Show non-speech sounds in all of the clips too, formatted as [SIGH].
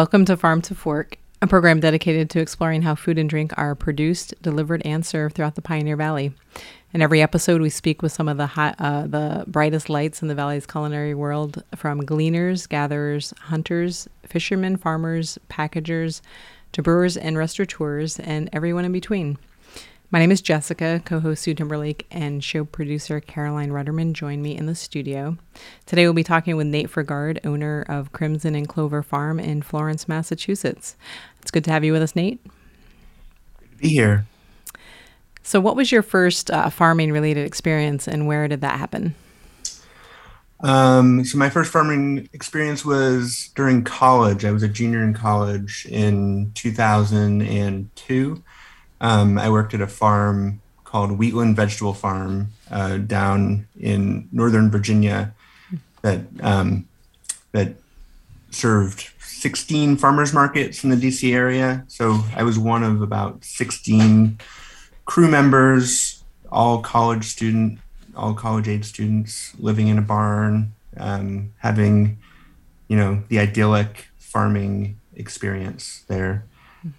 Welcome to Farm to Fork, a program dedicated to exploring how food and drink are produced, delivered, and served throughout the Pioneer Valley. In every episode, we speak with some of the hot, uh, the brightest lights in the valley's culinary world, from gleaners, gatherers, hunters, fishermen, farmers, packagers, to brewers and restaurateurs, and everyone in between. My name is Jessica, co host Sue Timberlake, and show producer Caroline Rudderman join me in the studio. Today we'll be talking with Nate Frigard, owner of Crimson and Clover Farm in Florence, Massachusetts. It's good to have you with us, Nate. Good to be here. So, what was your first uh, farming related experience and where did that happen? Um, so, my first farming experience was during college. I was a junior in college in 2002 um, I worked at a farm called Wheatland Vegetable Farm uh, down in Northern Virginia that um, that served 16 farmers markets in the DC area. So I was one of about 16 crew members, all college student, all college age students living in a barn, um, having, you know, the idyllic farming experience there.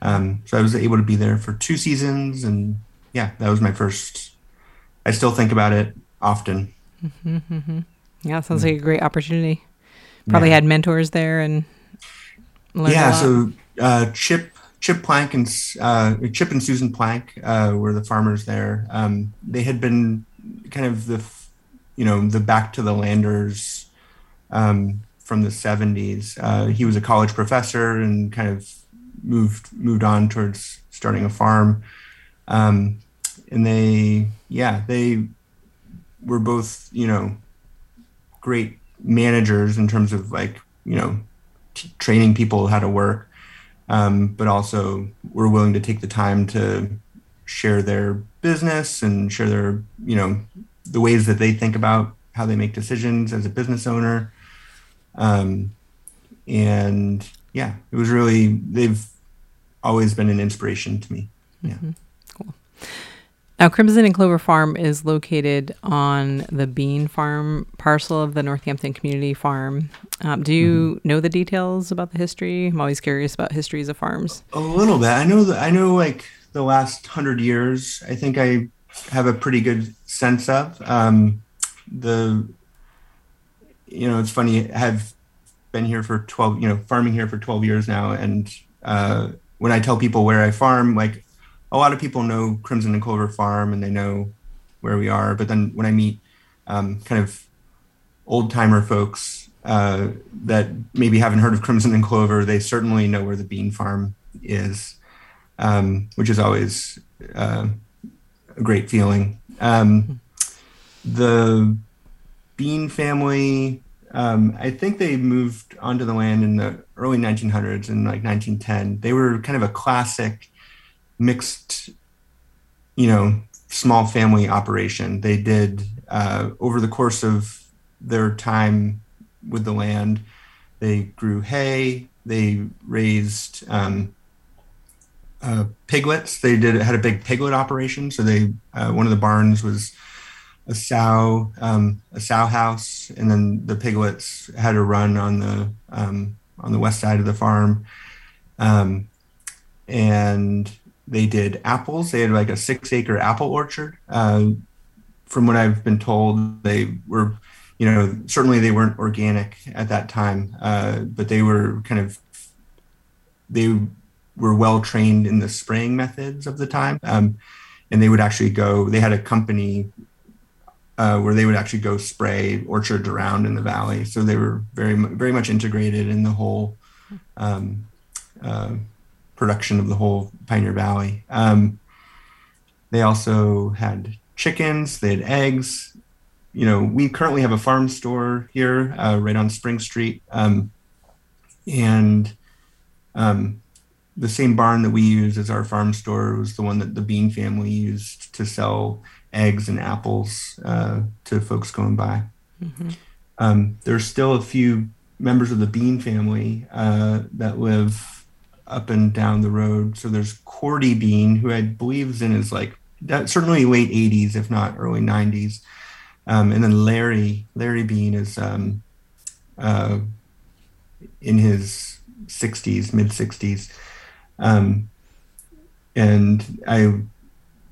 Um, so I was able to be there for two seasons, and yeah, that was my first. I still think about it often. Mm-hmm, mm-hmm. Yeah, sounds like a great opportunity. Probably yeah. had mentors there and. Yeah, so uh, Chip Chip Planck and uh, Chip and Susan Planck uh, were the farmers there. Um, they had been kind of the, you know, the back to the landers um, from the 70s. Uh, he was a college professor and kind of moved moved on towards starting a farm, um, and they yeah they were both you know great managers in terms of like you know t- training people how to work, um, but also were willing to take the time to share their business and share their you know the ways that they think about how they make decisions as a business owner. Um, and yeah it was really they've always been an inspiration to me. Yeah. Mm-hmm. Cool. Now, Crimson and Clover Farm is located on the bean farm parcel of the Northampton Community Farm. Um, do you mm-hmm. know the details about the history? I'm always curious about histories of farms. A little bit. I know I know like the last hundred years. I think I have a pretty good sense of um, the. You know, it's funny. I have been here for twelve. You know, farming here for twelve years now, and uh, when I tell people where I farm, like a lot of people know Crimson and Clover Farm and they know where we are. But then when I meet um, kind of old timer folks uh, that maybe haven't heard of Crimson and Clover, they certainly know where the bean farm is, um, which is always uh, a great feeling. Um, the Bean family um, I think they moved onto the land in the early 1900s, in like 1910. They were kind of a classic mixed, you know, small family operation. They did uh, over the course of their time with the land, they grew hay. They raised um, uh, piglets. They did had a big piglet operation. So they uh, one of the barns was a sow um, a sow house, and then the piglets had a run on the um, on the west side of the farm, um, and they did apples. They had like a six acre apple orchard. Uh, from what I've been told, they were, you know, certainly they weren't organic at that time, uh, but they were kind of they were well trained in the spraying methods of the time. Um, and they would actually go, they had a company uh, where they would actually go spray orchards around in the valley. So they were very very much integrated in the whole um, uh, production of the whole Pioneer Valley. Um, they also had chickens. They had eggs. You know, we currently have a farm store here, uh, right on Spring Street, um, and um, the same barn that we use as our farm store was the one that the Bean family used to sell eggs and apples uh, to folks going by. Mm-hmm. Um, there's still a few members of the Bean family uh, that live up and down the road. So there's Cordy Bean, who I believe is in his like that, certainly late 80s, if not early 90s. Um, and then Larry, Larry Bean is um, uh, in his 60s, mid 60s. Um, and I,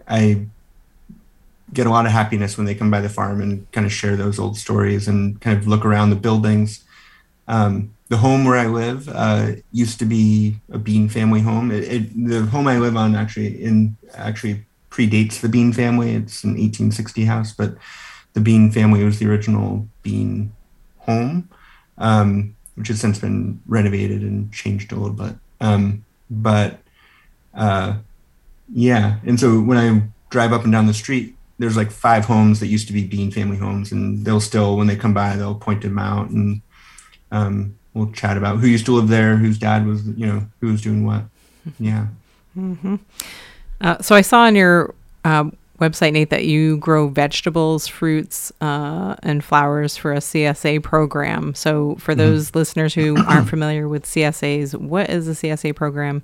I get a lot of happiness when they come by the farm and kind of share those old stories and kind of look around the buildings. Um, the home where I live uh, used to be a Bean family home. It, it, the home I live on actually in actually predates the Bean family. It's an 1860 house, but the Bean family was the original Bean home, um, which has since been renovated and changed a little bit. Um, but uh, yeah, and so when I drive up and down the street, there's like five homes that used to be Bean family homes, and they'll still when they come by, they'll point them out and um, we'll chat about who used to live there, whose dad was, you know, who was doing what. Yeah. Mm-hmm. Uh, so I saw on your um, website, Nate, that you grow vegetables, fruits, uh, and flowers for a CSA program. So, for mm-hmm. those listeners who [CLEARS THROAT] aren't familiar with CSAs, what is a CSA program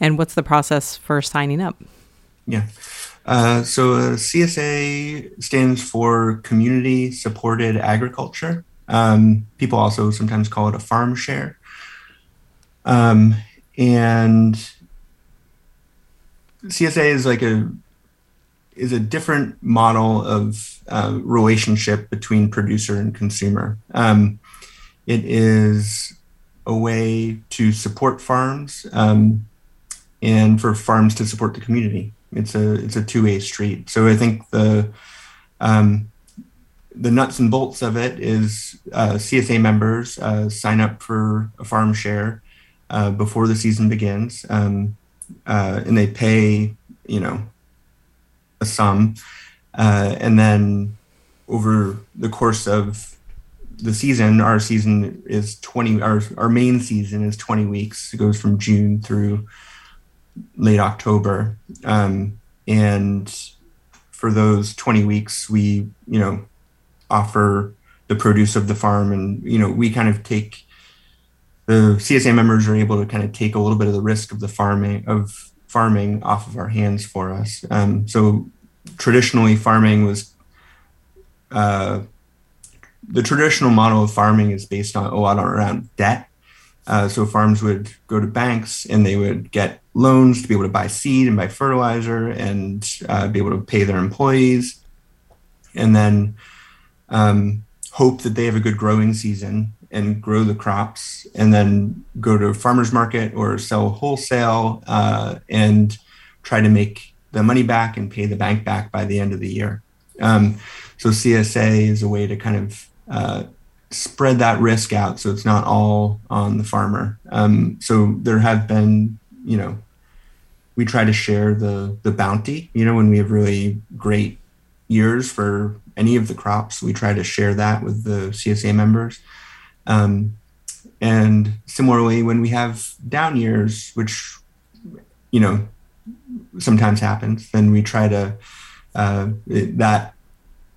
and what's the process for signing up? Yeah. Uh, so, uh, CSA stands for Community Supported Agriculture. Um, people also sometimes call it a farm share. Um, and CSA is like a is a different model of uh, relationship between producer and consumer. Um, it is a way to support farms um, and for farms to support the community. It's a it's a two way street. So I think the um, the nuts and bolts of it is uh, CSA members uh, sign up for a farm share uh, before the season begins, um, uh, and they pay you know a sum, uh, and then over the course of the season, our season is 20. Our our main season is 20 weeks. It goes from June through late October, um, and for those 20 weeks, we you know offer the produce of the farm, and you know we kind of take the CSA members are able to kind of take a little bit of the risk of the farming of farming off of our hands for us. Um, so traditionally farming was uh, the traditional model of farming is based on a lot around debt. Uh, so farms would go to banks and they would get loans to be able to buy seed and buy fertilizer and uh, be able to pay their employees, and then um, hope that they have a good growing season and grow the crops, and then go to farmers market or sell wholesale uh, and try to make the money back and pay the bank back by the end of the year. Um, so CSA is a way to kind of uh, spread that risk out so it's not all on the farmer. Um, so there have been, you know, we try to share the the bounty. You know, when we have really great years for any of the crops, we try to share that with the CSA members. Um, and similarly, when we have down years, which you know sometimes happens, then we try to uh, that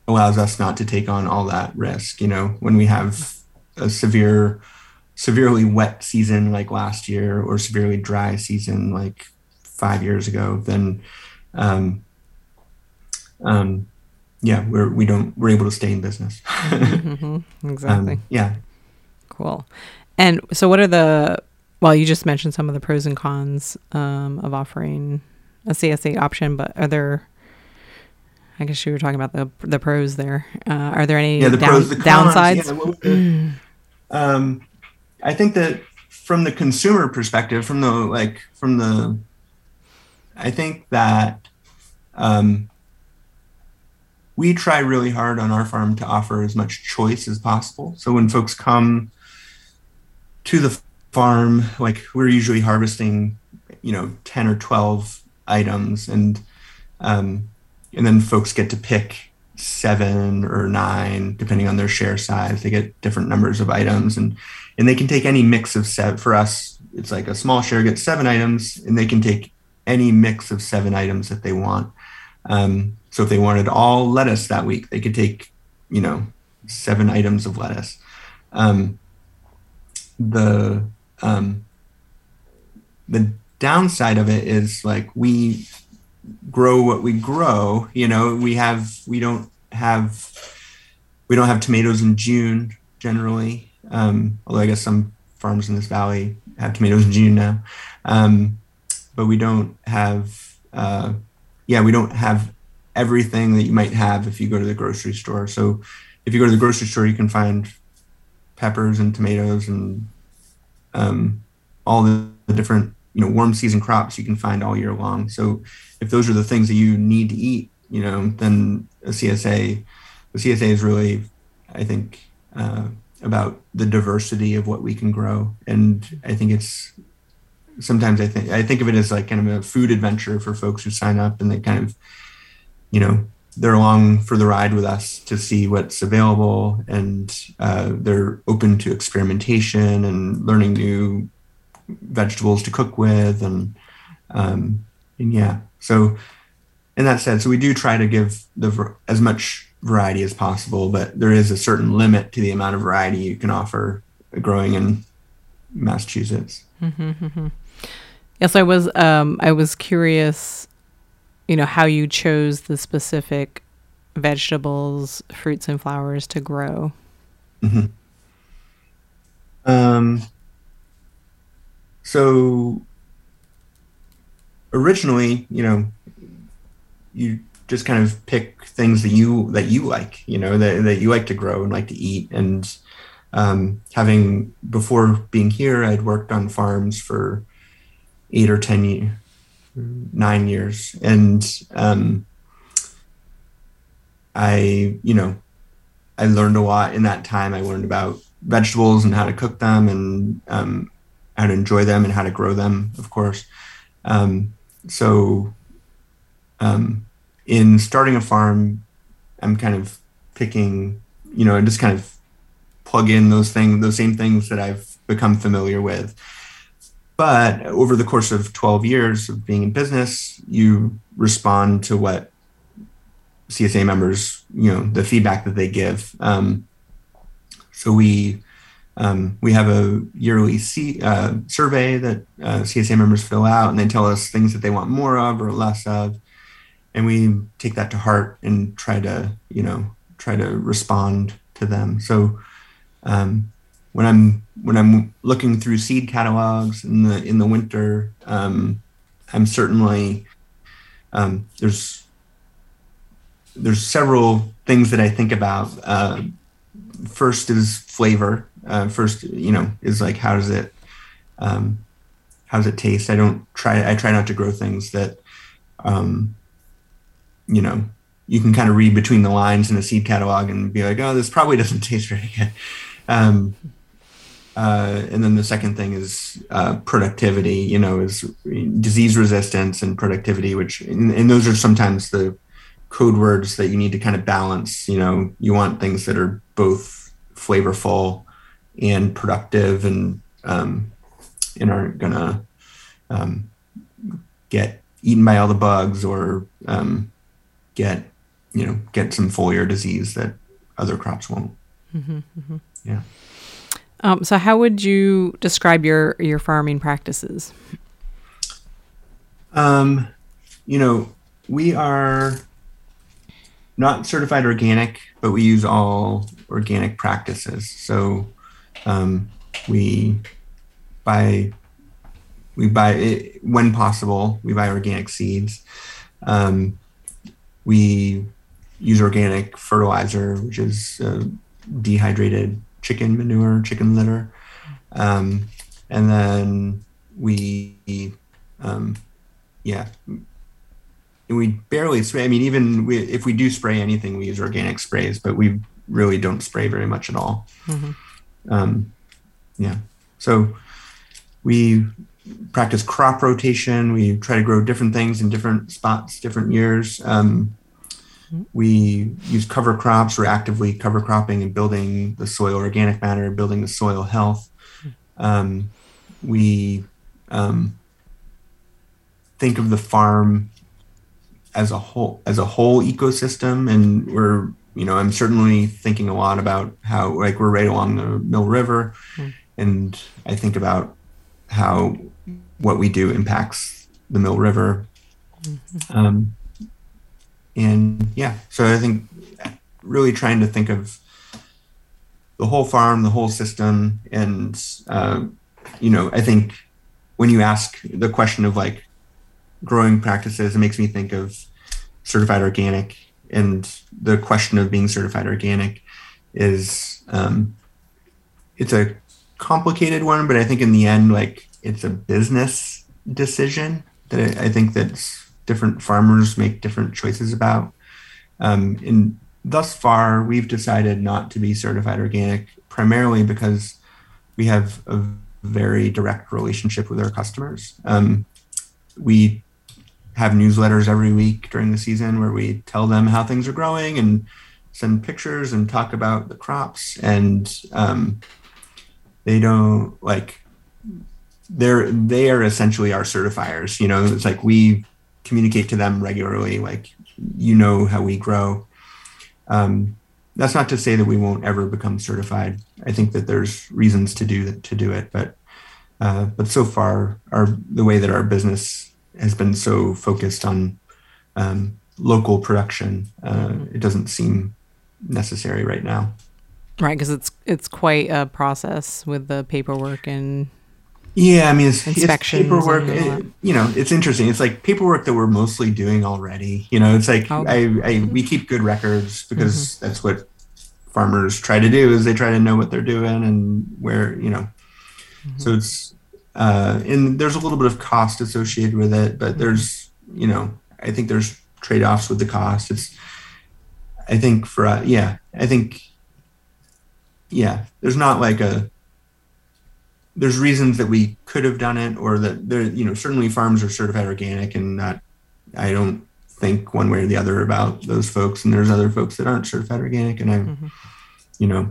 allows us not to take on all that risk. You know, when we have a severe, severely wet season like last year, or severely dry season like five years ago, then um, um, yeah, we're we don't we're able to stay in business. [LAUGHS] mm-hmm. Exactly. Um, yeah. Cool. And so, what are the well, you just mentioned some of the pros and cons um, of offering a CSA option, but are there? I guess you were talking about the the pros there. Uh, are there any yeah, the down, pros, the cons, downsides? Yeah, um, I think that from the consumer perspective, from the like from the, I think that um, we try really hard on our farm to offer as much choice as possible. So when folks come to the farm, like we're usually harvesting, you know, 10 or 12 items and um, and then folks get to pick seven or nine depending on their share size. They get different numbers of items and and they can take any mix of seven for us it's like a small share gets seven items and they can take any mix of seven items that they want. Um, so if they wanted all lettuce that week they could take you know seven items of lettuce. Um, the um, the downside of it is like we grow what we grow. You know, we have we don't have we don't have tomatoes in June generally. Um, although I guess some farms in this valley have tomatoes in June now. Um, but we don't have, uh, yeah, we don't have everything that you might have if you go to the grocery store. So if you go to the grocery store, you can find peppers and tomatoes and um, all the, the different you know warm season crops you can find all year long. So if those are the things that you need to eat, you know, then a CSA, the CSA is really, I think, uh, about the diversity of what we can grow, and I think it's sometimes I think I think of it as like kind of a food adventure for folks who sign up and they kind of, you know, they're along for the ride with us to see what's available and uh, they're open to experimentation and learning new vegetables to cook with and um, and yeah so in that sense so we do try to give the as much variety as possible but there is a certain limit to the amount of variety you can offer growing in massachusetts mm-hmm, mm-hmm. yes i was um, i was curious you know how you chose the specific vegetables fruits and flowers to grow mm-hmm. um, so originally, you know, you just kind of pick things that you that you like, you know, that, that you like to grow and like to eat. And um, having before being here, I'd worked on farms for eight or ten years, nine years, and um, I, you know, I learned a lot in that time. I learned about vegetables and how to cook them, and um, how to enjoy them and how to grow them, of course. Um, so, um, in starting a farm, I'm kind of picking, you know, I just kind of plug in those things, those same things that I've become familiar with. But over the course of 12 years of being in business, you respond to what CSA members, you know, the feedback that they give. Um, so we um, we have a yearly C, uh, survey that uh, CSA members fill out, and they tell us things that they want more of or less of, and we take that to heart and try to, you know, try to respond to them. So um, when I'm when I'm looking through seed catalogs in the in the winter, um, I'm certainly um, there's there's several things that I think about. Uh, first is flavor uh, first you know is like how does it um, how does it taste? I don't try i try not to grow things that um, you know you can kind of read between the lines in a seed catalog and be like oh this probably [LAUGHS] doesn't taste very good. Um, uh, and then the second thing is uh, productivity you know is disease resistance and productivity which and, and those are sometimes the code words that you need to kind of balance you know. You want things that are both flavorful and productive and um, and aren't gonna um, get eaten by all the bugs or um, get you know get some foliar disease that other crops won't. Mm-hmm, mm-hmm. Yeah. Um, so, how would you describe your your farming practices? Um, you know, we are not certified organic, but we use all organic practices. So, um, we buy we buy it, when possible. We buy organic seeds. Um, we use organic fertilizer, which is uh, dehydrated chicken manure, chicken litter, um, and then we, um, yeah, we barely spray. I mean, even we, if we do spray anything, we use organic sprays, but we really don't spray very much at all. Mm-hmm. Um, yeah. So we practice crop rotation. We try to grow different things in different spots, different years. Um, we use cover crops. We're actively cover cropping and building the soil organic matter, building the soil health. Um, we um, think of the farm as a whole as a whole ecosystem, and we're you know, I'm certainly thinking a lot about how, like, we're right along the Mill River, mm. and I think about how what we do impacts the Mill River. Mm-hmm. Um, and yeah, so I think really trying to think of the whole farm, the whole system, and uh, you know, I think when you ask the question of like growing practices, it makes me think of certified organic. And the question of being certified organic is um, it's a complicated one, but I think in the end, like it's a business decision that I think that different farmers make different choices about. Um, and thus far, we've decided not to be certified organic primarily because we have a very direct relationship with our customers. Um, we have newsletters every week during the season where we tell them how things are growing and send pictures and talk about the crops. And um, they don't like they're they are essentially our certifiers. You know, it's like we communicate to them regularly. Like you know how we grow. Um, that's not to say that we won't ever become certified. I think that there's reasons to do that, to do it, but uh, but so far, our the way that our business has been so focused on um, local production, uh, mm-hmm. it doesn't seem necessary right now. Right, because it's it's quite a process with the paperwork and yeah, I mean, it's, it's paperwork. It, you know, it's interesting. It's like paperwork that we're mostly doing already. You know, it's like oh. I, I we keep good records because mm-hmm. that's what farmers try to do is they try to know what they're doing and where you know. Mm-hmm. So it's uh, and there's a little bit of cost associated with it, but there's you know I think there's trade offs with the cost. It's I think for uh, yeah I think yeah there's not like a there's reasons that we could have done it or that there you know certainly farms are certified organic and not i don't think one way or the other about those folks and there's other folks that aren't certified organic and i'm mm-hmm. you know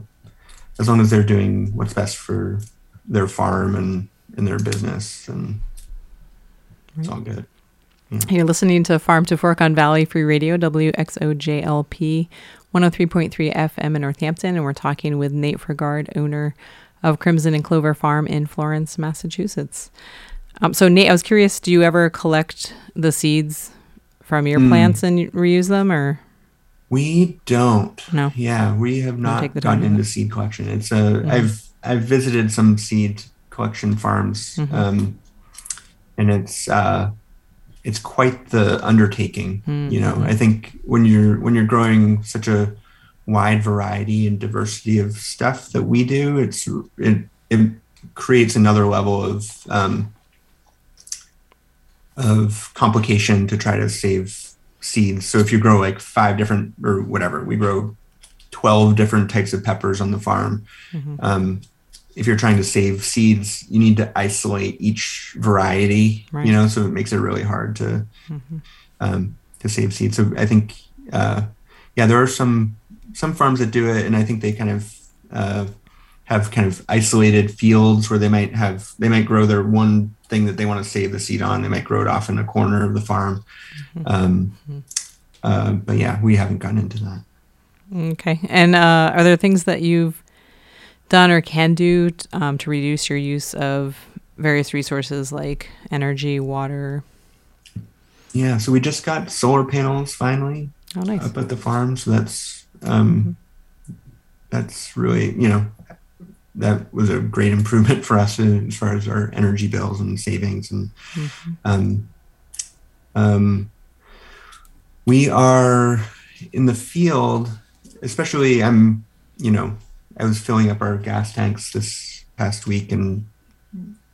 as long as they're doing what's best for their farm and and their business and it's all good yeah. You're listening to Farm to Fork on Valley Free Radio, WXOJLP 103.3 FM in Northampton, and we're talking with Nate Frigard, owner of Crimson and Clover Farm in Florence, Massachusetts. Um, so, Nate, I was curious, do you ever collect the seeds from your mm. plants and reuse them, or? We don't. No. Yeah, we have not gotten into seed collection. It's a. I've I've visited some seed collection farms, mm-hmm. um, and it's uh, it's quite the undertaking. Mm-hmm. You know, I think when you're when you're growing such a wide variety and diversity of stuff that we do, it's it it creates another level of um, of complication to try to save seeds. So if you grow like five different or whatever, we grow twelve different types of peppers on the farm. Mm-hmm. Um, if you're trying to save seeds, you need to isolate each variety. Right. You know, so it makes it really hard to mm-hmm. um, to save seeds. So I think, uh, yeah, there are some some farms that do it, and I think they kind of uh, have kind of isolated fields where they might have they might grow their one thing that they want to save the seed on. They might grow it off in a corner of the farm. Mm-hmm. Um, mm-hmm. uh, but yeah, we haven't gotten into that. Okay. And uh, are there things that you've done or can do t- um, to reduce your use of various resources like energy, water? Yeah. So we just got solar panels finally oh, nice. up at the farm. So that's um, that's really you know that was a great improvement for us as far as our energy bills and savings and mm-hmm. um, um, we are in the field especially i'm you know i was filling up our gas tanks this past week and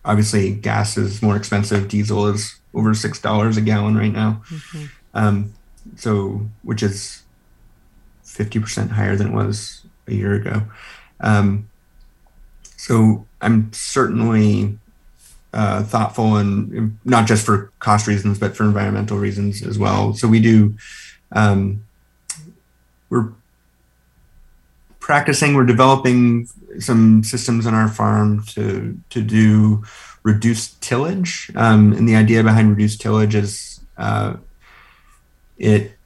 obviously gas is more expensive diesel is over six dollars a gallon right now mm-hmm. um, so which is 50% higher than it was a year ago. Um, so I'm certainly uh, thoughtful and not just for cost reasons, but for environmental reasons as well. So we do, um, we're practicing, we're developing some systems on our farm to, to do reduced tillage. Um, and the idea behind reduced tillage is uh, it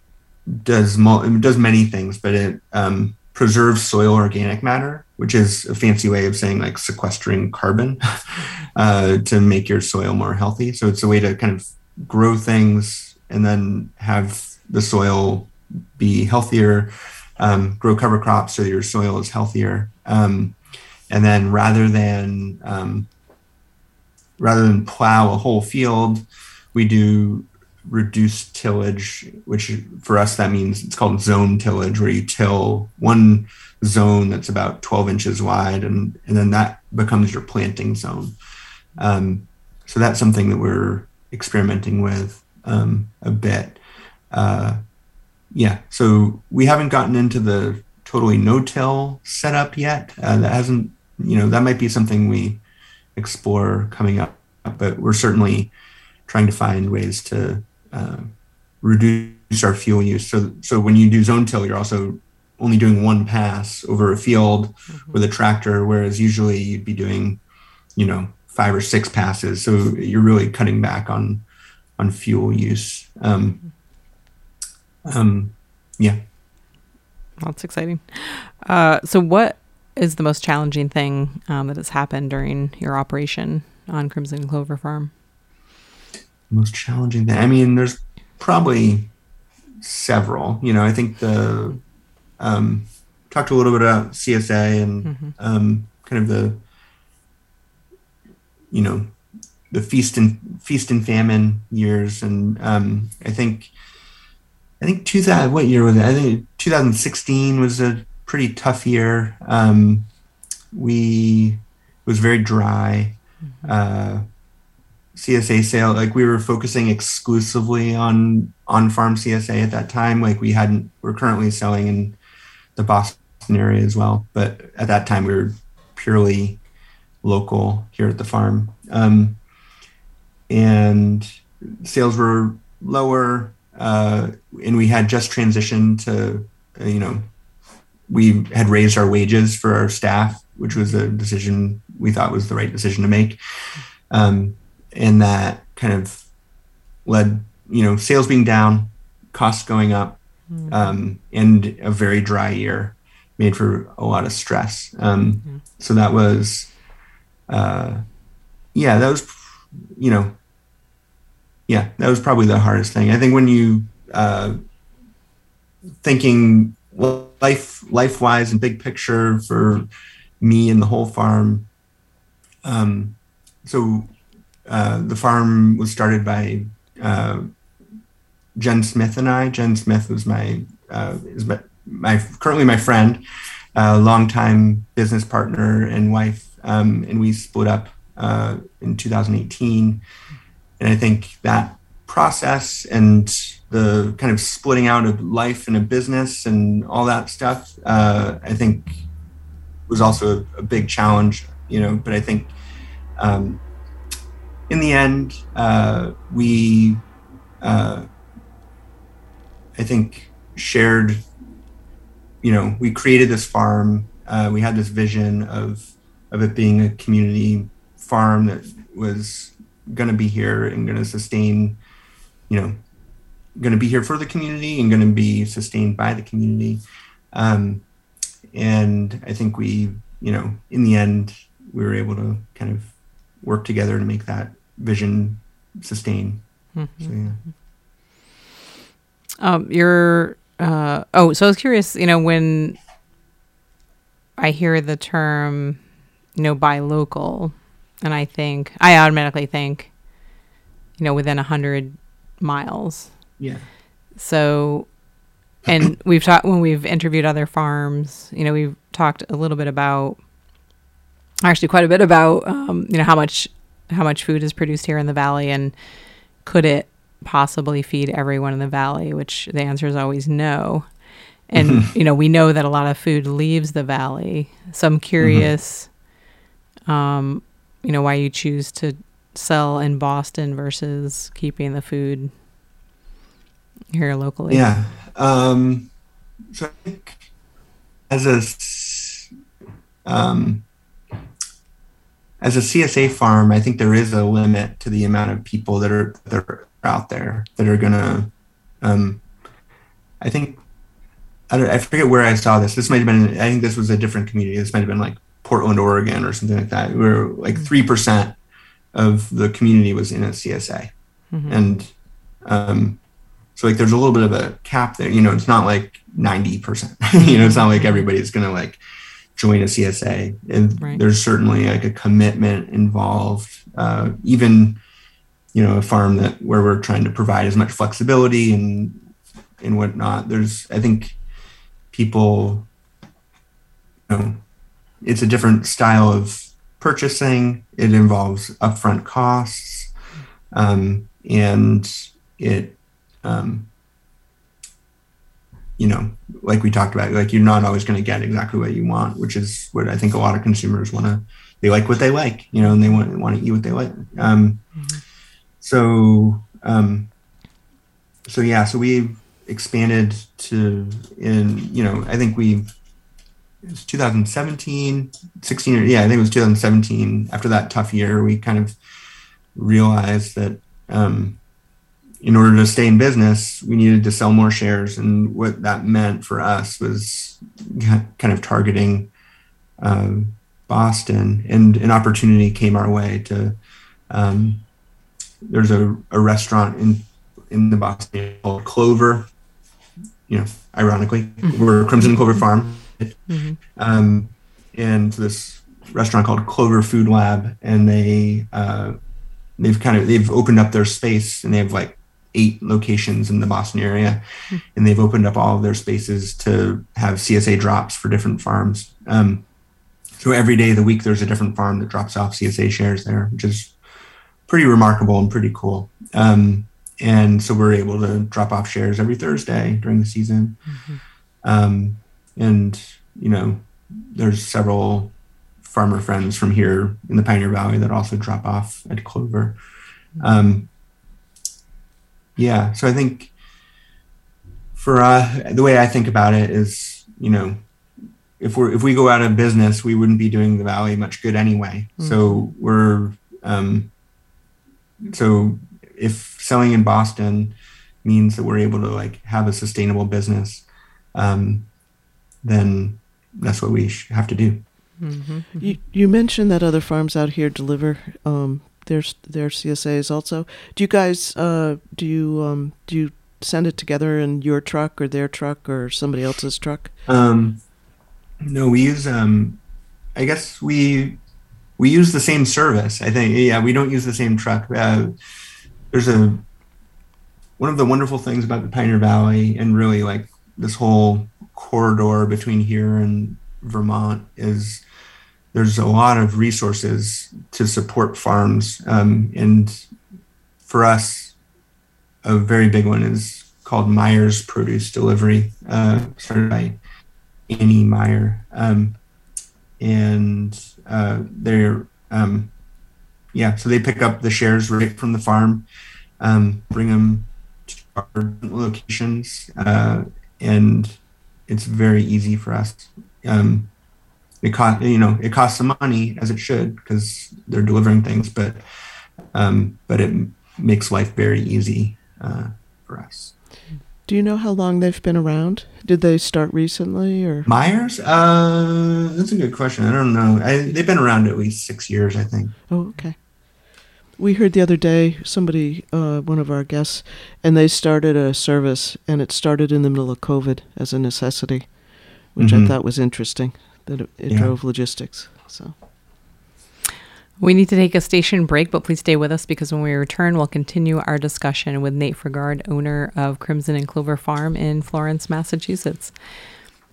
does it does many things, but it um, preserves soil organic matter, which is a fancy way of saying like sequestering carbon [LAUGHS] uh, to make your soil more healthy. So it's a way to kind of grow things and then have the soil be healthier, um, grow cover crops so your soil is healthier. Um, and then rather than um, rather than plow a whole field, we do reduced tillage, which for us that means it's called zone tillage, where you till one zone that's about 12 inches wide, and and then that becomes your planting zone. Um, so that's something that we're experimenting with um, a bit. Uh, yeah, so we haven't gotten into the totally no-till setup yet. Uh, that hasn't, you know, that might be something we explore coming up, but we're certainly trying to find ways to uh, reduce our fuel use. So, so when you do zone till, you're also only doing one pass over a field mm-hmm. with a tractor, whereas usually you'd be doing, you know, five or six passes. So you're really cutting back on on fuel use. Um, um, yeah, that's exciting. Uh, so, what is the most challenging thing um, that has happened during your operation on Crimson Clover Farm? Most challenging thing. I mean, there's probably several. You know, I think the um, talked a little bit about CSA and mm-hmm. um, kind of the you know the feast and feast and famine years, and um, I think I think 2000 what year was it? I think 2016 was a pretty tough year. Um, we it was very dry. Mm-hmm. Uh, CSA sale, like we were focusing exclusively on on farm CSA at that time. Like we hadn't, we're currently selling in the Boston area as well, but at that time we were purely local here at the farm. Um, and sales were lower, uh, and we had just transitioned to, uh, you know, we had raised our wages for our staff, which was a decision we thought was the right decision to make. Um, and that kind of led you know sales being down costs going up mm. um, and a very dry year made for a lot of stress um, mm. so that was uh, yeah that was you know yeah that was probably the hardest thing i think when you uh, thinking life life wise and big picture for me and the whole farm um, so uh, the farm was started by uh, Jen Smith and I. Jen Smith was my uh, is my, my, currently my friend, uh, longtime business partner and wife, um, and we split up uh, in 2018. And I think that process and the kind of splitting out of life and a business and all that stuff, uh, I think was also a, a, big challenge. You know, but I think. Um, in the end, uh, we, uh, I think, shared, you know, we created this farm. Uh, we had this vision of, of it being a community farm that was going to be here and going to sustain, you know, going to be here for the community and going to be sustained by the community. Um, and I think we, you know, in the end, we were able to kind of work together to make that vision sustain. Mm-hmm. So, yeah. Um, you're, uh, oh, so I was curious, you know, when I hear the term, you know, buy local, and I think, I automatically think, you know, within a hundred miles. Yeah. So, and [CLEARS THROAT] we've talked when we've interviewed other farms, you know, we've talked a little bit about, actually quite a bit about, um, you know, how much how much food is produced here in the valley and could it possibly feed everyone in the valley which the answer is always no and mm-hmm. [LAUGHS] you know we know that a lot of food leaves the valley so i'm curious mm-hmm. um you know why you choose to sell in boston versus keeping the food here locally yeah um so i think as a um as a CSA farm, I think there is a limit to the amount of people that are that are out there that are gonna. Um, I think I, I forget where I saw this. This might have been. I think this was a different community. This might have been like Portland, Oregon, or something like that. Where like mm-hmm. three percent of the community was in a CSA, mm-hmm. and um, so like there's a little bit of a cap there. You know, it's not like ninety percent. [LAUGHS] you know, it's not like everybody's gonna like join a CSA. And Right. there's certainly like a commitment involved. Uh, even you know a farm that where we're trying to provide as much flexibility and and whatnot. There's I think people, you know, it's a different style of purchasing. It involves upfront costs, um, and it, um, you know, like we talked about, like you're not always going to get exactly what you want, which is what I think a lot of consumers want to. They like what they like, you know, and they want want to eat what they like. Um, So, um, so yeah, so we expanded to in you know I think we it was 2017, 16 or yeah I think it was 2017. After that tough year, we kind of realized that um, in order to stay in business, we needed to sell more shares, and what that meant for us was kind of targeting um, Boston, and an opportunity came our way to. Um, there's a, a restaurant in in the Boston called Clover. You know, ironically, we're Crimson Clover Farm, Mhm. um, and this restaurant called Clover Food Lab, and they uh, they've kind of they've opened up their space, and they have like eight locations in the Boston area, and they've opened up all of their spaces to have CSA drops for different farms. Um, so every day of the week, there's a different farm that drops off CSA shares there, which is pretty remarkable and pretty cool. Um, and so we're able to drop off shares every Thursday during the season. Um, and you know, there's several farmer friends from here in the Pioneer Valley that also drop off at Clover. Um, yeah, so I think for uh, the way I think about it is, you know, if we're if we go out of business, we wouldn't be doing the valley much good anyway. So we're um, so if selling in Boston means that we're able to like have a sustainable business, um, then that's what we have to do. Mhm. You, you mentioned that other farms out here deliver um, their their CSAs also. Do you guys uh, do you um, do you send it together in your truck or their truck or somebody else's truck? Um, no, we use um, I guess we we use the same service. I think yeah, we don't use the same truck. Uh, there's a one of the wonderful things about the Pioneer Valley and really like this whole corridor between here and Vermont is there's a lot of resources to support farms um, and for us a very big one is called Myers Produce Delivery uh, started by Annie Meyer um, and uh, they're um, yeah so they pick up the shares right from the farm um, bring them to our locations uh, and it's very easy for us um, it cost you know it costs some money as it should because they're delivering things but um, but it makes life very easy uh, for us Do you know how long they've been around? Did they start recently or? myers uh, that's a good question i don't know I, they've been around at least six years i think Oh, okay. We heard the other day somebody, uh, one of our guests, and they started a service, and it started in the middle of COVID as a necessity, which I Mhm. thought was interesting. That it, it Yeah. drove logistics. So We need to take a station break, but please stay with us because when we return, we'll continue our discussion with Nate Frigard, owner of Crimson and Clover Farm in Florence, Massachusetts.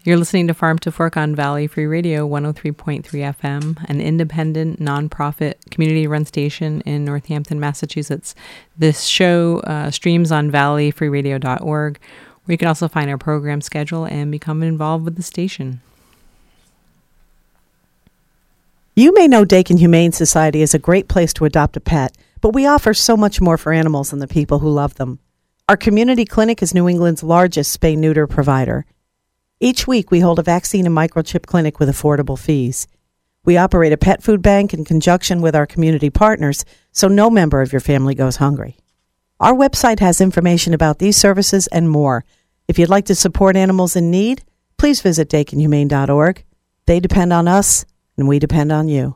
You're listening to Farm to Fork on Valley Free Radio 103.3 FM, an independent, nonprofit, community run station in Northampton, Massachusetts. This show uh, streams on valleyfreeradio.org, where you can also find our program schedule and become involved with the station. You may know Dakin Humane Society is a great place to adopt a pet, but we offer so much more for animals and the people who love them. Our community clinic is New England's largest spay neuter provider. Each week, we hold a vaccine and microchip clinic with affordable fees. We operate a pet food bank in conjunction with our community partners, so no member of your family goes hungry. Our website has information about these services and more. If you'd like to support animals in need, please visit dakinhumane.org. They depend on us, and we depend on you.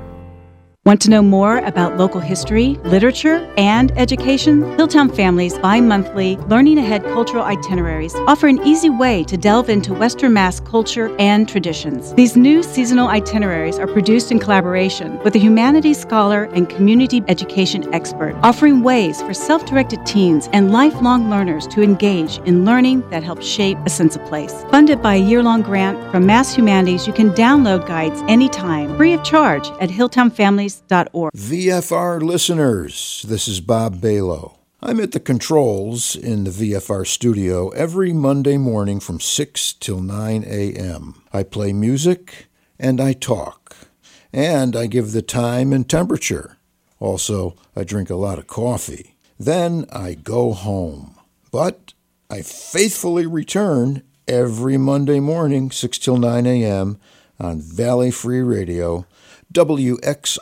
Want to know more about local history, literature, and education? Hilltown Families bi monthly Learning Ahead cultural itineraries offer an easy way to delve into Western Mass culture and traditions. These new seasonal itineraries are produced in collaboration with a humanities scholar and community education expert, offering ways for self directed teens and lifelong learners to engage in learning that helps shape a sense of place. Funded by a year long grant from Mass Humanities, you can download guides anytime, free of charge, at VFR listeners, this is Bob Balo. I'm at the controls in the VFR studio every Monday morning from 6 till 9 a.m. I play music and I talk, and I give the time and temperature. Also, I drink a lot of coffee. Then I go home. But I faithfully return every Monday morning, 6 till 9 a.m. on Valley Free Radio WXOJLP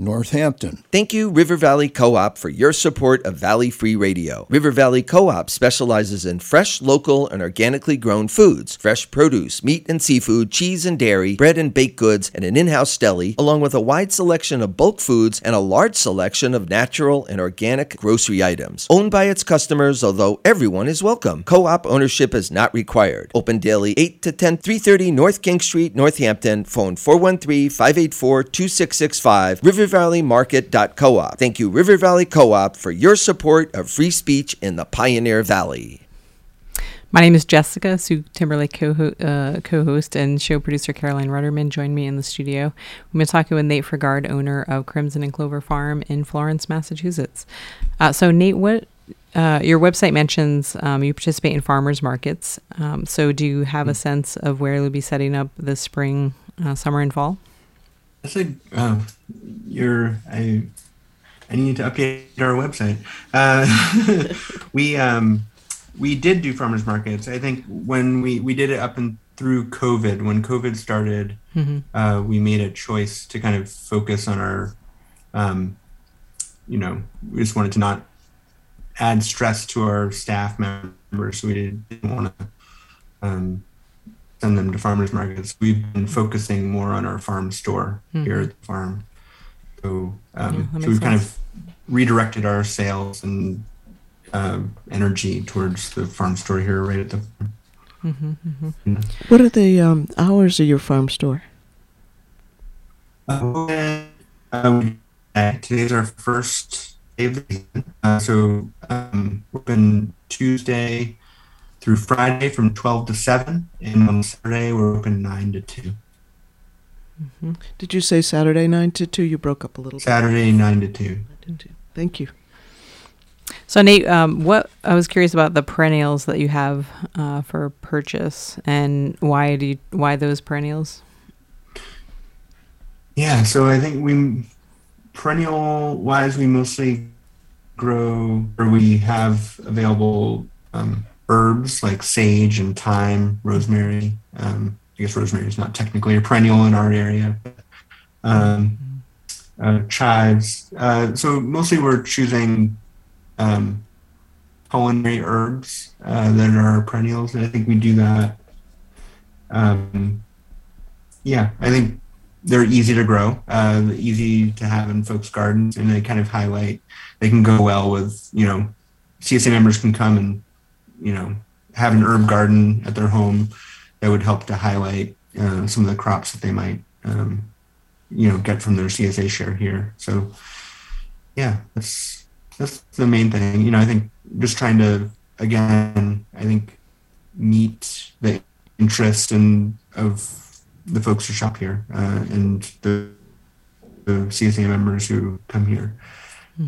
Northampton. Thank you, River Valley Co op, for your support of Valley Free Radio. River Valley Co op specializes in fresh, local, and organically grown foods, fresh produce, meat and seafood, cheese and dairy, bread and baked goods, and an in house deli, along with a wide selection of bulk foods and a large selection of natural and organic grocery items. Owned by its customers, although everyone is welcome. Co op ownership is not required. Open daily 8 to 10, 330 North King Street, Northampton. Phone 413 584 2665. RiverValleyMarket.coop. Thank you, River Valley Co op, for your support of free speech in the Pioneer Valley. My name is Jessica, Sue Timberlake co uh, host, and show producer Caroline Rudderman joined me in the studio. We've been talking with Nate Frigard, owner of Crimson and Clover Farm in Florence, Massachusetts. Uh, so, Nate, what uh, your website mentions um, you participate in farmers markets. Um, so, do you have a sense of where you'll be setting up this spring, uh, summer, and fall? I think uh, you're. I I need to update our website. Uh, [LAUGHS] we um, we did do farmers markets. I think when we we did it up and through COVID, when COVID started, Mm-hmm. uh, we made a choice to kind of focus on our, um, you know, we just wanted to not add stress to our staff members. So we didn't want to um, send them to farmers markets. We've been focusing more on our farm store here at the farm. So, um, that so we've kind of redirected our sales and uh, energy towards the farm store here right at the farm. What are the um, hours of your farm store? Uh, um, uh, today's our first day of the season. Uh, so um, open Tuesday through Friday from 12 to 7. And on Saturday, we're open 9 to 2. Did you say Saturday 9 to 2? You broke up a little bit. Saturday, 9 to 2. Didn't you? Thank you. So Nate, um, what I was curious about the perennials that you have uh, for purchase, and why do you, why those perennials? Yeah, so I think we perennial wise we mostly grow or we have available um, herbs like sage and thyme, rosemary. Um, I guess rosemary is not technically a perennial in our area. Um, uh, chives. Uh, so mostly we're choosing um, culinary herbs uh, that are perennials, and I think we do that. Um, yeah, I think they're easy to grow, uh, easy to have in folks' gardens, and they kind of highlight. They can go well with you know, CSA members can come and you know have an herb garden at their home that would help to highlight uh, some of the crops that they might um, you know get from their CSA share here. So yeah, that's that's the main thing. You know, I think just trying to again, I think meet the interest and of the folks who shop here uh, and the, the CSA members who come here.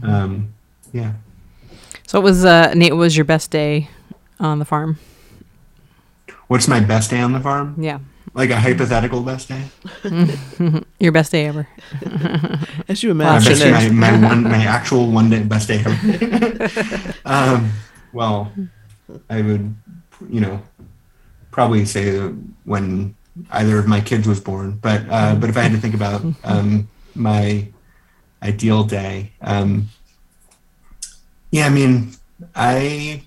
Um, yeah. So it was uh, Nate? What was your best day on the farm? What's my best day on the farm? Yeah. like a hypothetical best day. [LAUGHS] Your best day ever. [LAUGHS] As you My, imagine best, it. my, my, [LAUGHS] one, my actual one day best day ever. um, well, I would, you know, probably say when either of my kids was born. But uh, but if I had to think about um, my ideal day, um, yeah, I mean, I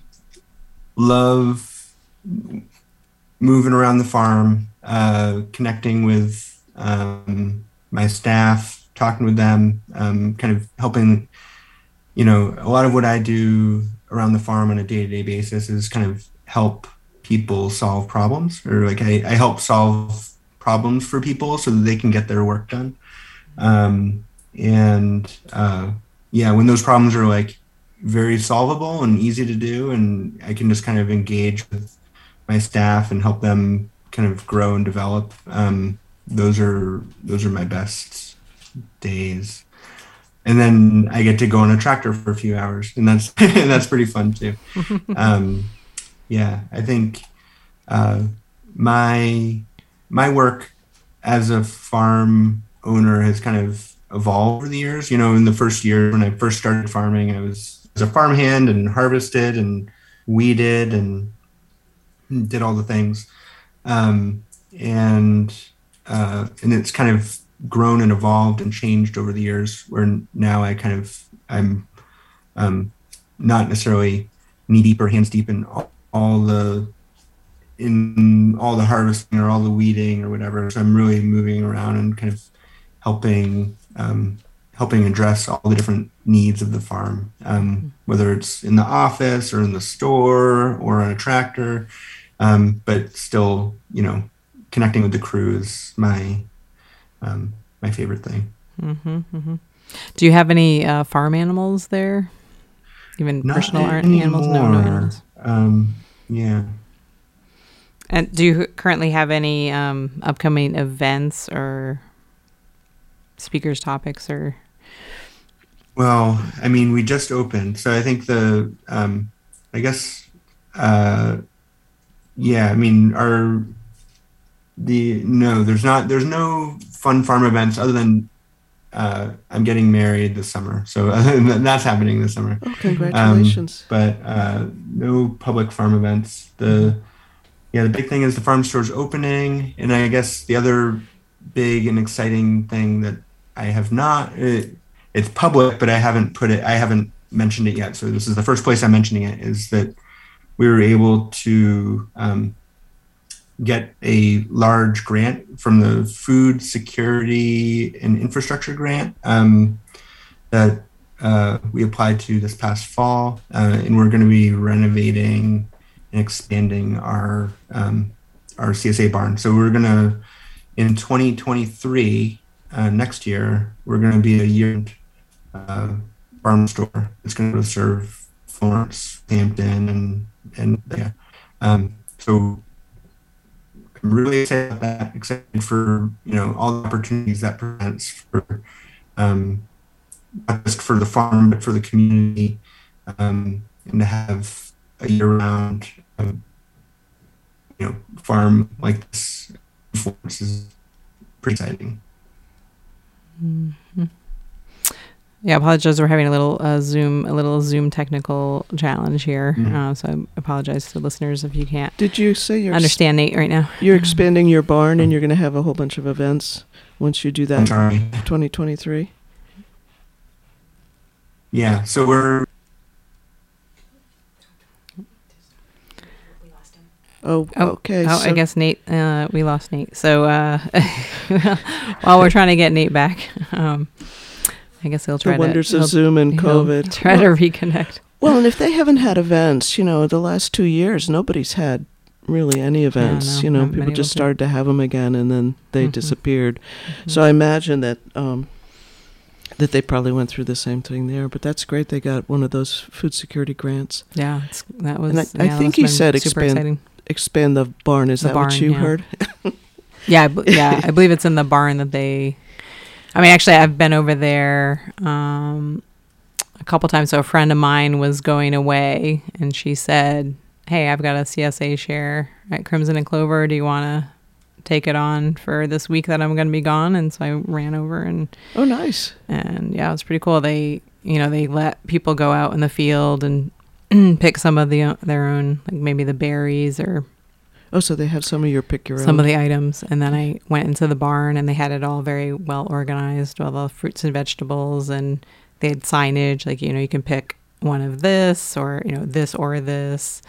love moving around the farm, uh, connecting with um, my staff, talking with them, um, kind of helping. You know, a lot of what I do around the farm on a day-to-day basis is kind of help people solve problems, or like I, I help solve problems for people so that they can get their work done. Um, and uh, yeah, when those problems are like very solvable and easy to do, and I can just kind of engage with my staff and help them kind of grow and develop. Um, those are those are my best days. And then I get to go on a tractor for a few hours, and that's [LAUGHS] and that's pretty fun too. [LAUGHS] Um, yeah, I think uh, my my work as a farm owner has kind of evolved over the years. You know, in the first year when I first started farming, I was as a farmhand and harvested and weeded and did all the things, um, and uh, and it's kind of grown and evolved and changed over the years. Where now I kind of I'm um, not necessarily knee deep or hands deep in all, all the in all the harvesting or all the weeding or whatever. So I'm really moving around and kind of helping um, helping address all the different needs of the farm, um, whether it's in the office or in the store or on a tractor. Um, but still, you know, connecting with the crew is my um, my favorite thing. hmm hmm Do you have any uh, farm animals there? Even Not personal animals? No, no animals. Um, yeah. And do you currently have any um, upcoming events or speakers topics or? Well, I mean, we just opened, so I think the, um, I guess, uh, yeah, I mean, our the no, there's not, there's no fun farm events other than uh, I'm getting married this summer, so [LAUGHS] that's happening this summer. Oh, congratulations. but uh, no public farm events. The yeah, the big thing is the farm store's opening, and I guess the other big and exciting thing that I have not it, it's public, but I haven't put it. I haven't mentioned it yet. So this is the first place I'm mentioning it. Is that we were able to um, get a large grant from the Food Security and Infrastructure Grant um, that uh, we applied to this past fall, uh, and we're going to be renovating and expanding our um, our CSA barn. So we're going to in 2023 uh, next year we're going to be a year uh, farm store. It's going to serve Florence, Hampton, and and yeah. Um, so I'm really excited about that. Excited for you know all the opportunities that presents for um, not just for the farm but for the community, um, and to have a year-round um, you know farm like this Florence is pretty exciting. Yeah, I apologize. We're having a little uh, Zoom, a little Zoom technical challenge here. Mhm. Uh, so I apologize to listeners if you can't Did you say you're understand Nate right now. you're expanding your barn and you're going to have a whole bunch of events once you do that? 2023. Yeah, so we're Oh, Oh, okay. oh, so I guess Nate, uh, we lost Nate. So uh, [LAUGHS] while we're trying to get Nate back, [LAUGHS] um, I guess he'll try the to wonders he'll- of Zoom and COVID. [LAUGHS] Try to reconnect. Well, and if they haven't had events, you know, the last two years, nobody's had really any events. no, you know, people just started to have them again, and then they Mhm. disappeared. So I imagine that um, that they probably went through the same thing there. But that's great. They got one of those food security grants. Yeah, that was. And I- I think he said expand- exciting. Expand the barn. Is The that what you yeah. heard? Yeah, I, b- yeah, I [LAUGHS] believe it's in the barn that they. I mean, actually, I've been over there um, a couple times. So a friend of mine was going away, and she said, "Hey, I've got a CSA share at Crimson and Clover. Do you want to take it on for this week that I'm going to be gone, and so I ran over and Oh, nice. and yeah, it was pretty cool. They you know they let people go out in the field and [CLEARS THROAT] pick some of the their own like maybe the berries or Oh, so they have some of your pick your some own. of the items, and then I went into the barn and they had it all very well organized, all the fruits and vegetables, and they had signage like you know you can pick one of this or you know this or this.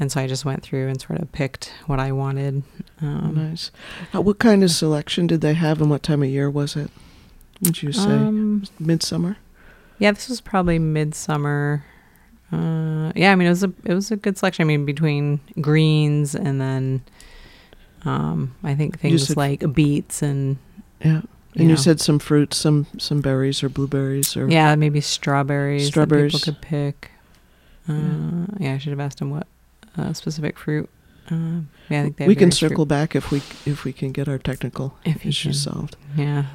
And so I just went through and sort of picked what I wanted. Um, nice. Uh, what kind of selection did they have, and what time of year was it? Would you say um, midsummer? Yeah, this was probably midsummer. Uh, yeah, I mean it was a it was a good selection. I mean between greens and then um, I think things said- like beets and Yeah. And you know, said some fruits, some some berries or blueberries or yeah maybe strawberries. Strawberries. people could pick. Uh, yeah. I should have asked them what uh, specific fruit. Uh, yeah, I think they we can various fruit. circle back if we if we can get our technical If issues can. solved. Yeah.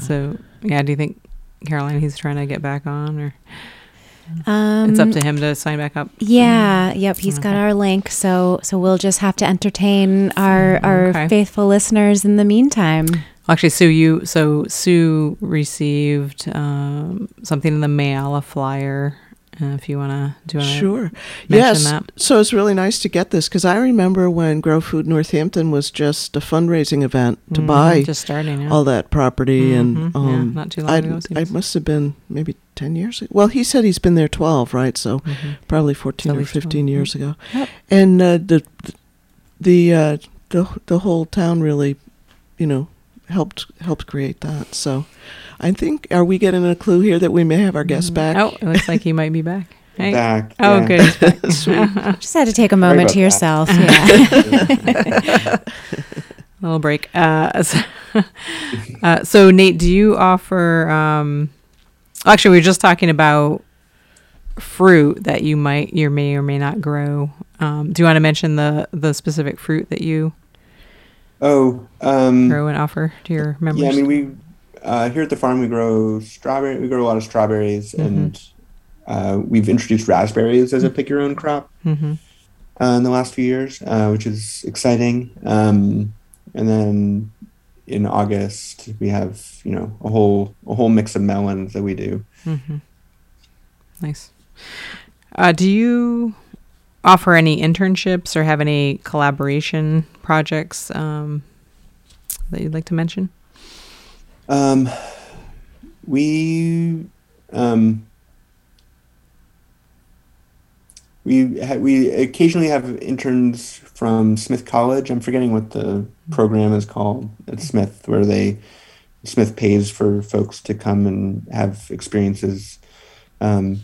So yeah, do you think Caroline he's trying to get back on or Um, it's up to him to sign back up? Yeah, yep, he's got our link, so so we'll just have to entertain our our Okay. faithful listeners in the meantime. Actually, Sue, you so Sue received um, something in the mail, a flyer. Uh, if you want to, do you Sure. Yes. that? So it's really nice to get this because I remember when Grow Food Northampton was just a fundraising event to Mhm, buy just starting. Yeah. all that property, Mhm, and yeah, um, not too long I ago, I must have been maybe ten years. ago. Well, he said he's been there twelve, right? So Mhm. probably fourteen or least 12, fifteen yeah. years ago. Yep. And uh, the the uh, the the whole town really, you know, helped helped create that. So I think are we getting a clue here that we may have our guest back? Oh, it looks like he might be back. Hey. [LAUGHS] Back. Oh, yeah. good. [LAUGHS] [LAUGHS] Sweet. Just had to take a moment about to that. yourself. Yeah. little break. Uh, so, uh, so Nate, do you offer? Um, actually, we were just talking about fruit that you might, you may or may not grow. Um, do you want to mention the the specific fruit that you Oh, um, grow and offer to your members? yeah. I mean, we uh, here at the farm we grow strawberry. We grow a lot of strawberries, Mhm. and uh, we've introduced raspberries as a pick your own crop hmm uh, in the last few years, uh, which is exciting. Um, and then in August we have you know a whole a whole mix of melons that we do. hmm Nice. Uh, do you offer any internships or have any collaboration projects um, that you'd like to mention? Um, we um, we ha- we occasionally have interns from Smith College. I'm forgetting what the program is called at Smith, where they Smith pays for folks to come and have experiences um,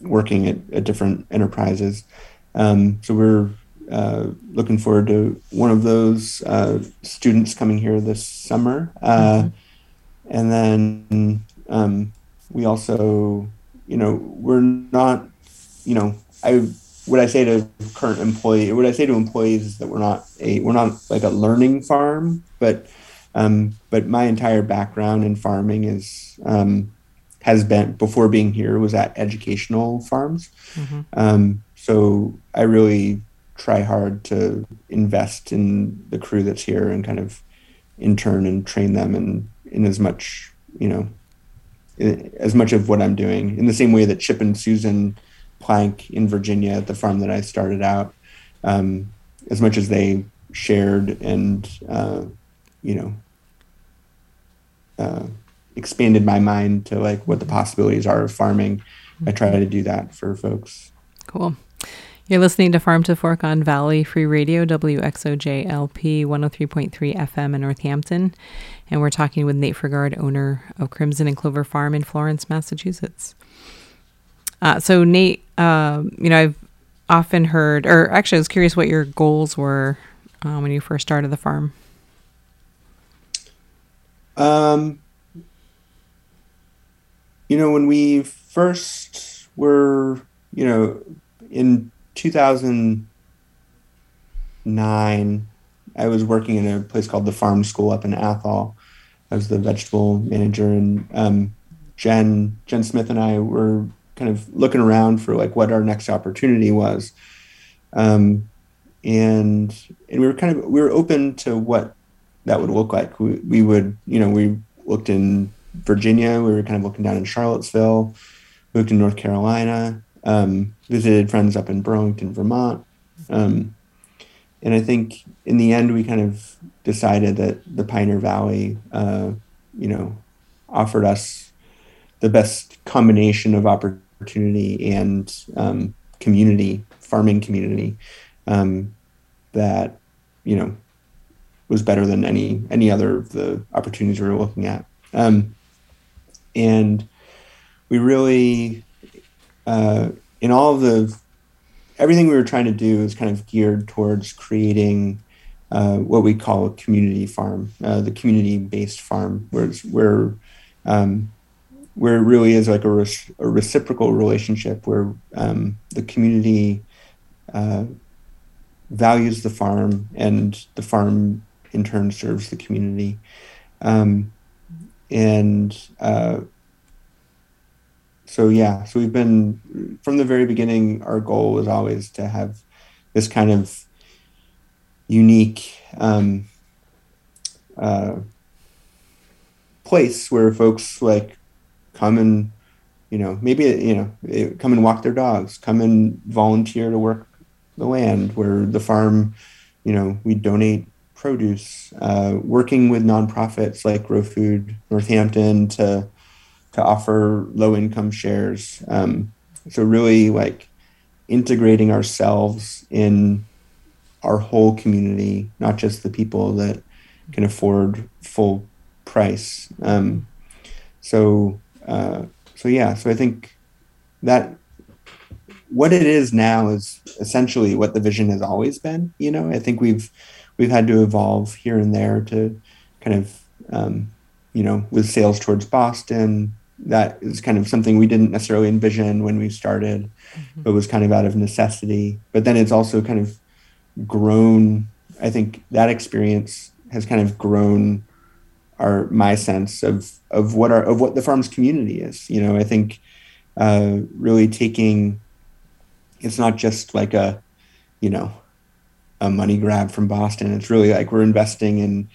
working at, at different enterprises. Um, so we're uh, looking forward to one of those uh, students coming here this summer. Uh, And then um, we also, you know, we're not, you know, I what I say to current employee, what I say to employees is that we're not a we're not like a learning farm, but um, but my entire background in farming is um, has been before being here was at educational farms. Mhm. Um, so I really try hard to invest in the crew that's here and kind of intern and train them in, in as much, you know, as much of what I'm doing in the same way that Chip and Susan Planck in Virginia at the farm that I started out, um, as much as they shared and, uh, you know, uh, expanded my mind to like what the possibilities are of farming. I try to do that for folks. Cool. You're listening to Farm to Fork on Valley Free Radio, WXOJLP 103.3 FM in Northampton. And we're talking with Nate Frigard, owner of Crimson and Clover Farm in Florence, Massachusetts. Uh, so, Nate, um, you know, I've often heard, or actually, I was curious what your goals were uh, when you first started the farm. Um, you know, when we first were, you know, in 2009, I was working in a place called the Farm School up in Athol. I was the vegetable manager, and um, Jen Jen Smith and I were kind of looking around for like what our next opportunity was. Um, and and we were kind of we were open to what that would look like. We, we would you know we looked in Virginia. We were kind of looking down in Charlottesville. We looked in North Carolina. Um, visited friends up in Burlington, Vermont. Um, and I think in the end, we kind of decided that the Pioneer Valley, uh, you know, offered us the best combination of opportunity and um, community, farming community, um, that you know was better than any any other of the opportunities we were looking at. Um, and we really, uh, in all the everything we were trying to do is kind of geared towards creating uh, what we call a community farm, uh, the community-based farm, where where um, where it really is like a, res- a reciprocal relationship where um, the community uh, values the farm and the farm in turn serves the community. Um, and uh, so, yeah, so we've been from the very beginning, our goal was always to have this kind of unique um, uh, place where folks like come and you know maybe you know come and walk their dogs come and volunteer to work the land where the farm you know we donate produce uh, working with nonprofits like grow food northampton to to offer low income shares um, so really like integrating ourselves in our whole community not just the people that can afford full price um, so uh, so yeah, so I think that what it is now is essentially what the vision has always been. You know, I think we've we've had to evolve here and there to kind of um, you know with sales towards Boston. That is kind of something we didn't necessarily envision when we started, mm-hmm. but was kind of out of necessity. But then it's also kind of grown. I think that experience has kind of grown our my sense of of what our of what the farms community is. You know, I think uh, really taking it's not just like a you know a money grab from Boston. It's really like we're investing in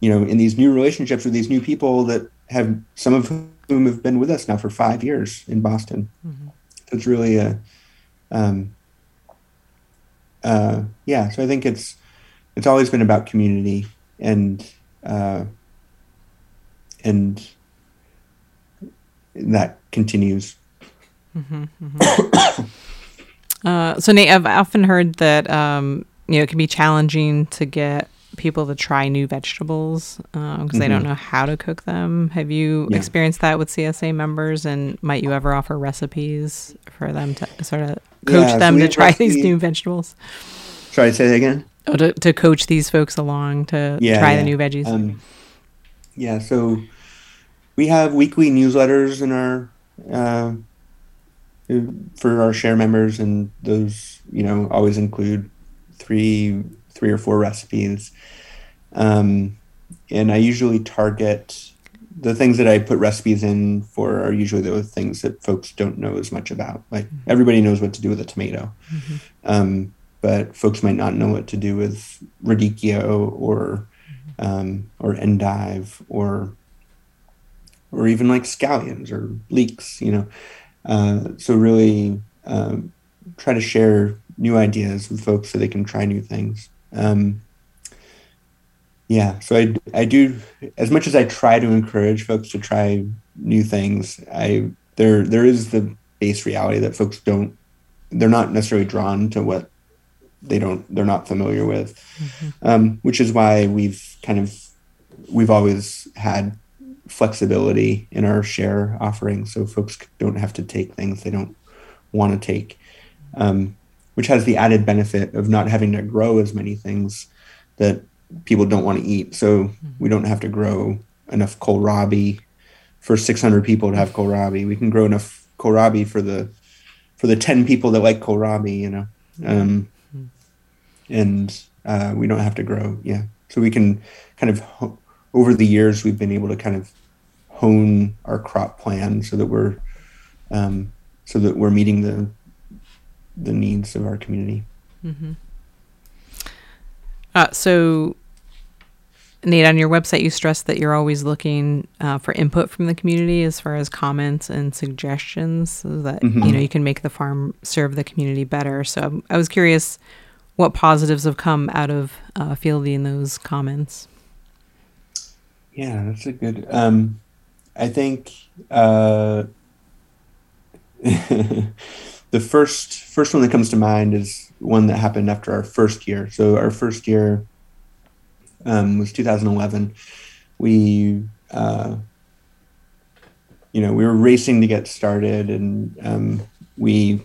you know in these new relationships with these new people that have some of whom have been with us now for five years in Boston. Mm-hmm. It's really a um, uh, yeah. So I think it's it's always been about community and uh, and that continues. Mm-hmm, mm-hmm. [COUGHS] uh, so Nate, I've often heard that um, you know it can be challenging to get people to try new vegetables because um, mm-hmm. they don't mm-hmm. know how to cook them. Have you yeah. experienced that with CSA members, and might you ever offer recipes for them to sort of coach yeah, them to try these new vegetables? Try to say that again. Oh, to, to coach these folks along to yeah, try the new veggies. Um, yeah, so we have weekly newsletters in our uh, for our share members, and those you know always include three three or four recipes. Um, and I usually target the things that I put recipes in for are usually the things that folks don't know as much about. Like mm-hmm. everybody knows what to do with a tomato, mm-hmm. um, but folks might not know what to do with radicchio or um, or endive or or even like scallions or leeks, you know. Uh, so really um, try to share new ideas with folks so they can try new things. Um, yeah, so I, I do as much as I try to encourage folks to try new things. I there there is the base reality that folks don't they're not necessarily drawn to what they don't they're not familiar with mm-hmm. um, which is why we've kind of we've always had flexibility in our share offering so folks don't have to take things they don't want to take um, which has the added benefit of not having to grow as many things that people don't want to eat so mm-hmm. we don't have to grow enough kohlrabi for 600 people to have kohlrabi we can grow enough kohlrabi for the for the 10 people that like kohlrabi you know um, and uh, we don't have to grow. Yeah, so we can kind of over the years we've been able to kind of hone our crop plan so that we're um, so that we're meeting the the needs of our community. Mm-hmm. Uh, so, Nate, on your website, you stress that you're always looking uh, for input from the community as far as comments and suggestions, so that Mhm. you know you can make the farm serve the community better. So, I was curious what positives have come out of uh, fielding those comments. Yeah, that's a good. Um, I think uh, [LAUGHS] the first first one that comes to mind is one that happened after our first year. So our first year um, was 2011. We, uh, you know, we were racing to get started, and um, we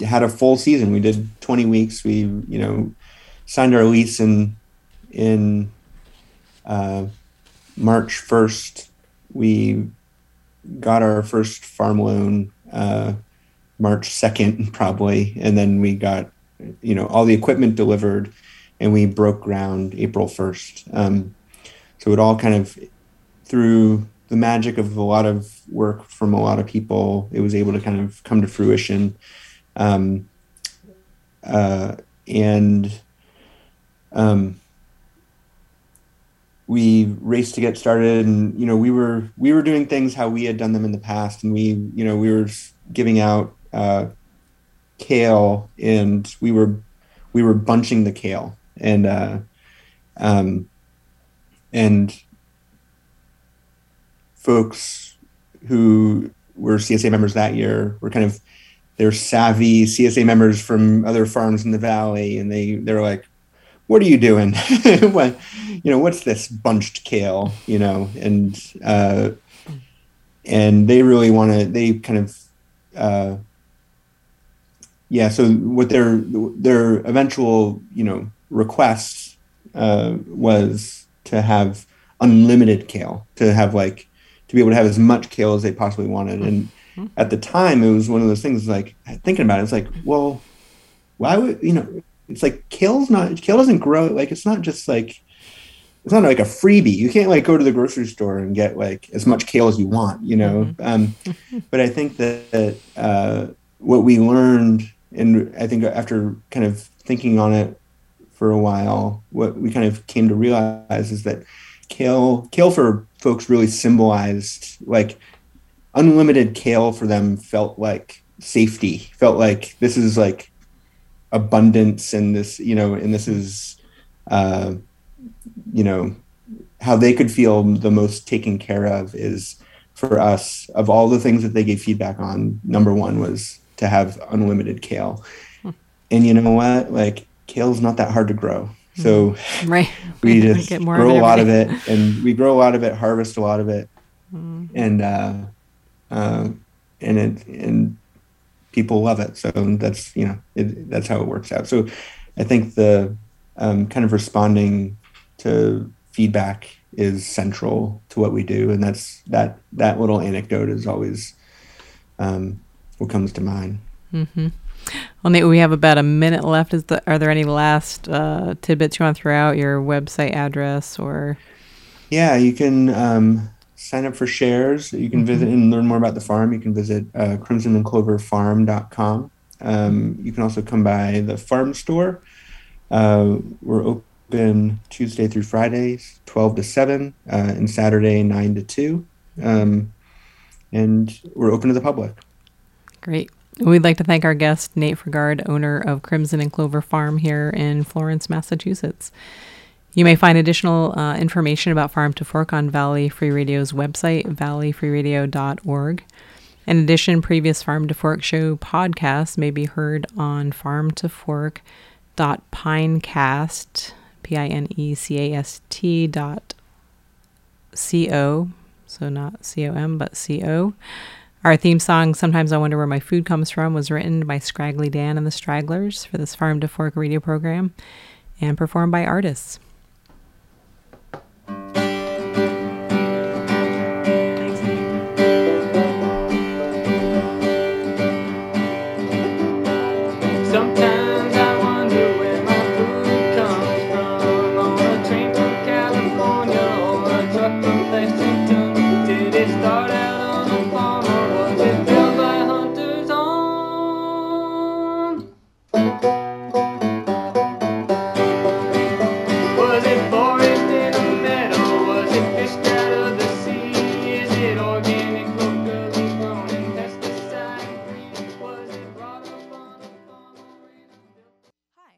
had a full season. We did 20 weeks. We, you know, signed our lease in in uh, March 1st, we got our first farm loan uh, March 2nd, [LAUGHS] probably. And then we got, you know, all the equipment delivered and we broke ground April 1st. Um, so it all kind of, through the magic of a lot of work from a lot of people, it was able to kind of come to fruition. Um, uh, and um, we raced to get started and you know we were we were doing things how we had done them in the past and we you know we were giving out uh, kale and we were we were bunching the kale and uh, um, and folks who were CSA members that year were kind of they're savvy CSA members from other farms in the valley and they they're like what are you doing? [LAUGHS] what, you know, what's this bunched kale? You know, and uh, and they really want to. They kind of, uh, yeah. So what their their eventual you know request uh, was to have unlimited kale, to have like to be able to have as much kale as they possibly wanted. And at the time, it was one of those things like thinking about it. It's like, well, why would you know? it's like kale's not kale doesn't grow like it's not just like it's not like a freebie you can't like go to the grocery store and get like as much kale as you want you know um, but i think that uh, what we learned and i think after kind of thinking on it for a while what we kind of came to realize is that kale kale for folks really symbolized like unlimited kale for them felt like safety felt like this is like abundance and this you know and this is uh you know how they could feel the most taken care of is for us of all the things that they gave feedback on number one was to have unlimited kale. And you know what? Like kale's not that hard to grow. So right. [LAUGHS] we [LAUGHS] We just more grow a lot of it [LAUGHS] and we grow a lot of it harvest a lot of it. Mm. and uh, uh, and it and people love it. So that's you know it, that's how it works out. So I think the um, kind of responding to feedback is central to what we do, and that's that that little anecdote is always um, what comes to mind. Mm-hmm. Well, Nate, we have about a minute left. Is the, are there any last uh, tidbits you want to throw out? Your website address or Yeah, you can um, sign up for shares. You can visit and learn more about the farm. You can visit uh, crimsonandcloverfarm.com. Um, you can also come by the farm store. Uh, we're open Tuesday through Fridays, 12 to 7, uh, and Saturday, 9 to 2. Um, and we're open to the public. Great. We'd like to thank our guest, Nate Frigard, owner of Crimson and Clover Farm here in Florence, Massachusetts. You may find additional uh, information about Farm to Fork on Valley Free Radio's website, valleyfreeradio.org. In addition, previous Farm to Fork show podcasts may be heard on farm to fork dot pinecast p-i-n-e-c-a-s-t dot c-o so not c-o-m but c-o our theme song sometimes i wonder where my food comes from was written by scraggly dan and the stragglers for this farm to fork radio program and performed by artists